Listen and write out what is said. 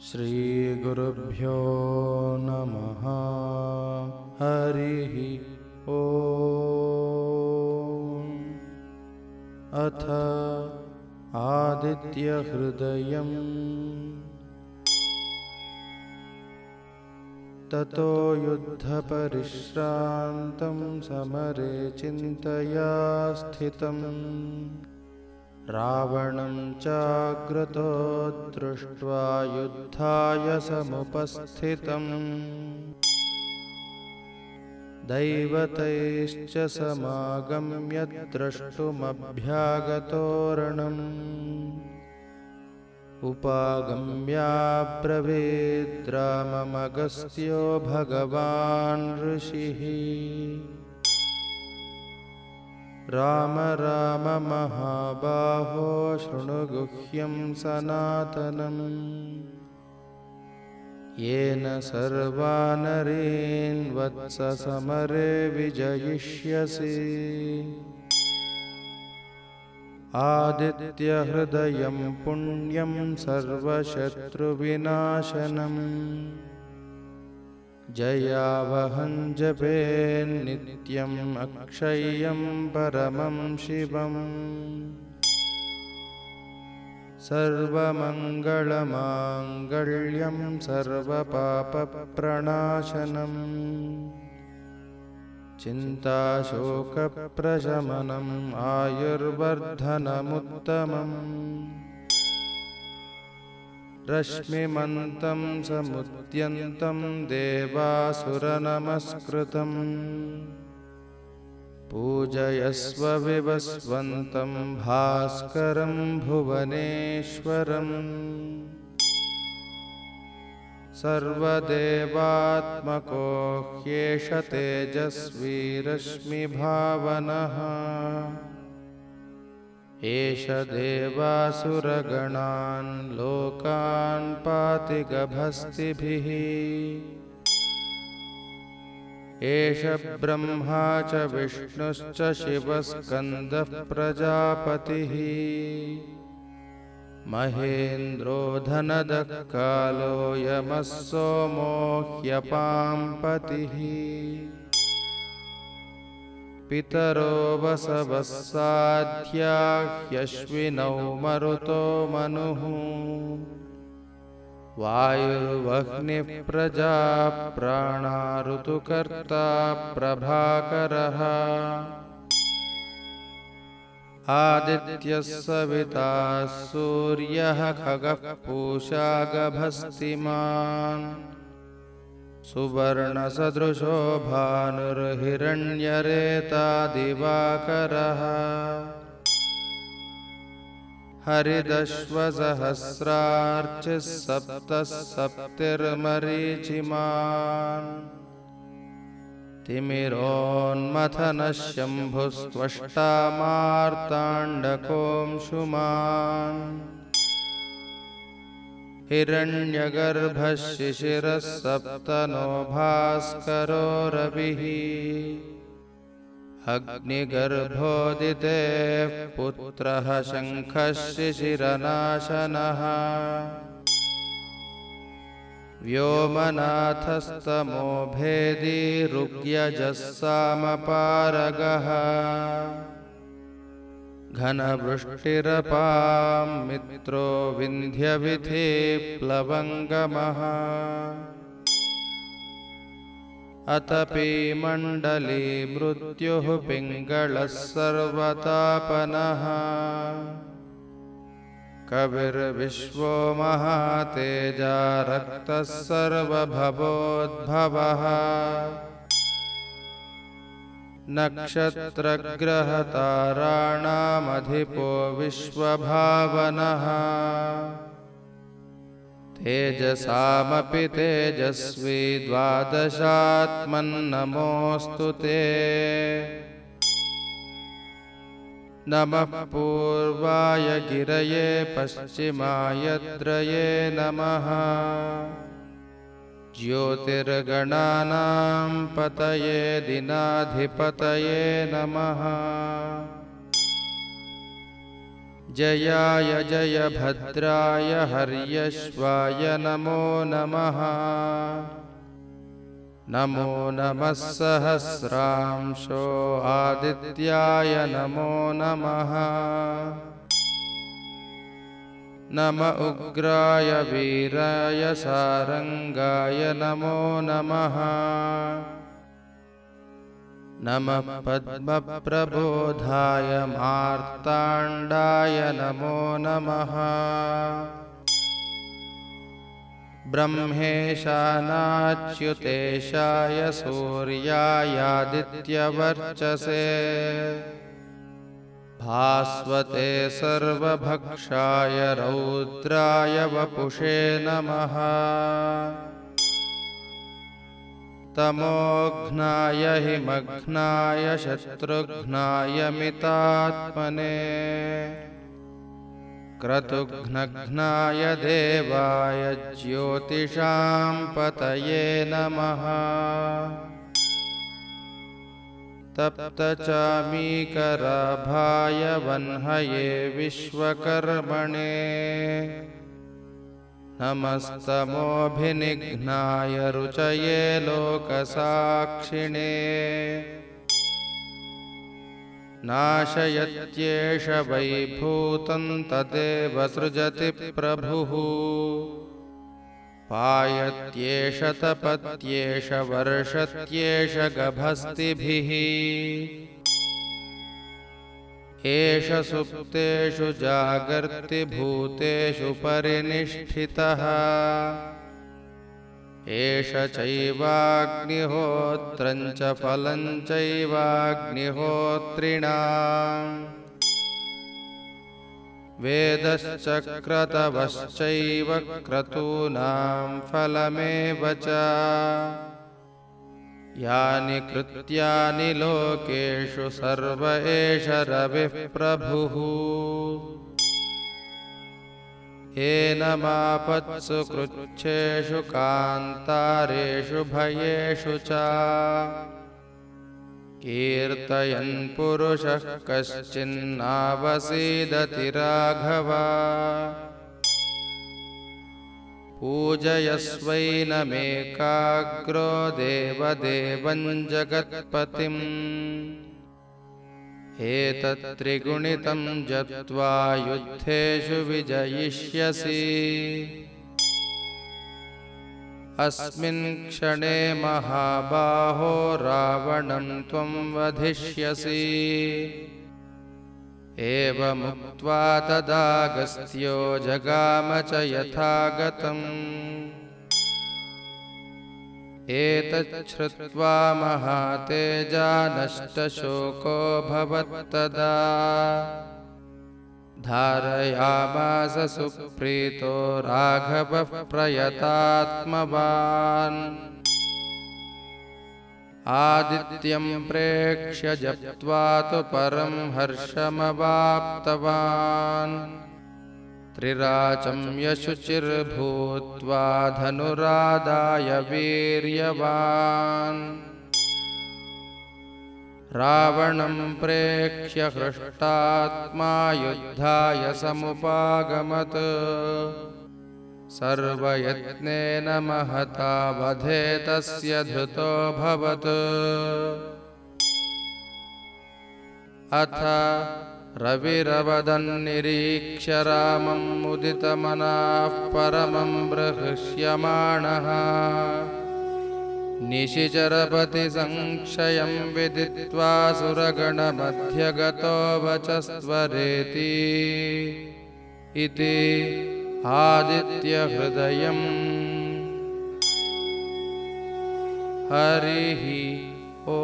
श्रीगुरुभ्यो नमः। हरिः ओ अथ आदित्यहृदयम्। ततो युद्धपरिश्रान्तं समरे चिन्तया स्थितम् रावणं चाग्रतो दृष्ट्वा युद्धाय समुपस्थितम् दैवतैश्च समागम्य द्रष्टुमभ्यागतोरणम्। उपागम्याब्रवीद्राममगस्त्यो भगवान् ऋषिः राम राम महाबाहो शृणुगुह्यं सनातनम्। येन सर्वानरीन् वत्ससमरे विजयिष्यसि। आदित्यहृदयं पुण्यं सर्वशत्रुविनाशनम् जयावहं जपेन्नित्यम् अक्षय्यं परमं शिवम्। सर्वमङ्गलमाङ्गल्यं सर्वपापप्रणाशनम्। चिन्ताशोकप्रशमनम् आयुर्वर्धनमुत्तमम् रश्मिमन्तं समुद्यन्तं देवासुरनमस्कृतम्। पूजयस्व विवस्वन्तं भास्करं भुवनेश्वरम्। सर्वदेवात्मको ह्येष तेजस्वी रश्मिभावनः एष देवासुरगणान् लोकान् पाति गभस्तिभिः एष ब्रह्मा च विष्णुश्च शिवस्कन्दः प्रजापतिः महेन्द्रो धनदः कालो यमः सोमो ह्यपां पतिः पितरो वसवः साध्या ह्यश्विनौ मरुतो मनुः। वायुर्वह्निः प्रजा प्राणा ऋतुकर्ता प्रभाकरः। आदित्यः सविता सूर्यः खगः पूषा गभस्तिमान् सुवर्णसदृशो भानुर्हिरण्यरेता दिवाकरः हरिदश्वसहस्रार्चिः सप्तः सप्तिर्मरीचिमान् तिमिरोन्मथनः शम्भुस्त्वष्टा मार्ताण्डकोऽंशुमान् हिरण्यगर्भः शिशिरः सप्तनो भास्करो रविः। अग्निगर्भोदितेः पुत्रः शङ्खः शिशिरनाशनः व्योमनाथस्तमो भेदी ऋग्यजः सामपारगः घनवृष्टिरपां मित्रो विन्ध्यविधि प्लवङ्गमः। अतपि मण्डली मृत्युः पिङ्गळः सर्वतापनः। कविर्विश्वो महातेजा रक्तः सर्वभवोद्भवः नक्षत्रग्रहताराणामधिपो विश्वभावनः। तेजसामपि तेजस्वी द्वादशात्मन्नमोऽस्तु ते। नमः पूर्वाय गिरये पश्चिमायद्रये नमः ज्योतिर्गणानां पतये दिनाधिपतये नमः। जयाय जयभद्राय हर्यश्वाय नमो नमः। नमो नमः सहस्रांशो आदित्याय नमो नमः नम उग्राय वीराय सारङ्गाय नमो नमः। नमः पद्मप्रबोधाय मार्ताण्डाय नमो नमः। ब्रह्मेशानाच्युतेशाय सूर्यायादित्यवर्चसे भास्वते सर्वभक्षाय रौद्राय वपुषे नमः। तमोघ्नाय हिमघ्नाय शत्रुघ्नाय मितात्मने। क्रतुघ्नघ्नाय देवाय ज्योतिषां पतये नमः तप्तचामीकराभाय वह्नये विश्वकर्मणे। नमस्तमोऽभिनिघ्नाय रुचये लोकसाक्षिणे। नाशयत्येष वैभूतं तदेव सृजति प्रभुः पायत्येष तपत्येष वर्षत्येष गभस्तिभिः एष सुप्तेषु जागर्तिभूतेषु परिनिष्ठितः। एष चैवाग्निहोत्रं च फलं चैवाग्निहोत्रिणाम् वेदश्चक्रतवश्चैव क्रतूनां फलमेव च। यानि कृत्यानि लोकेषु सर्व एष रविः प्रभुः। एनमापत्सु कृच्छेषु कान्तारेषु भयेषु च कीर्तयन् पुरुषः कश्चिन्नावसीदति राघव। पूजयस्वैनमेकाग्रो देवदेवं जगत्पतिम्। एतत्त्रिगुणितं जत्वा युद्धेषु विजयिष्यसि अस्मिन् क्षणे महाबाहो रावणं त्वं वधिष्यसि। एवमुक्त्वा तदागस्त्यो जगाम च यथागतम्। एतच्छ्रुत्वा महातेजा भवत्तदा धारयामास सुप्रीतो राघवः प्रयतात्मवान् आदित्यं प्रेक्ष्य जप्त्वा तु परं हर्षमवाप्तवान्। त्रिराचं यशुचिर्भूत्वा धनुरादाय वीर्यवान् रावणं प्रेक्ष्य हृष्टात्मा युद्धाय समुपागमत्। सर्वयत्नेन महता वधे तस्य धृतोऽभवत् अथ रविरवदन्निरीक्ष्य रामं मुदितमनाः परमं बृहृष्यमाणः निशिचरपतिसंक्षयं विदित्वा सुरगणमध्यगतो वचस्त्वरेति। इति आदित्यहृदयम्। हरिः ओ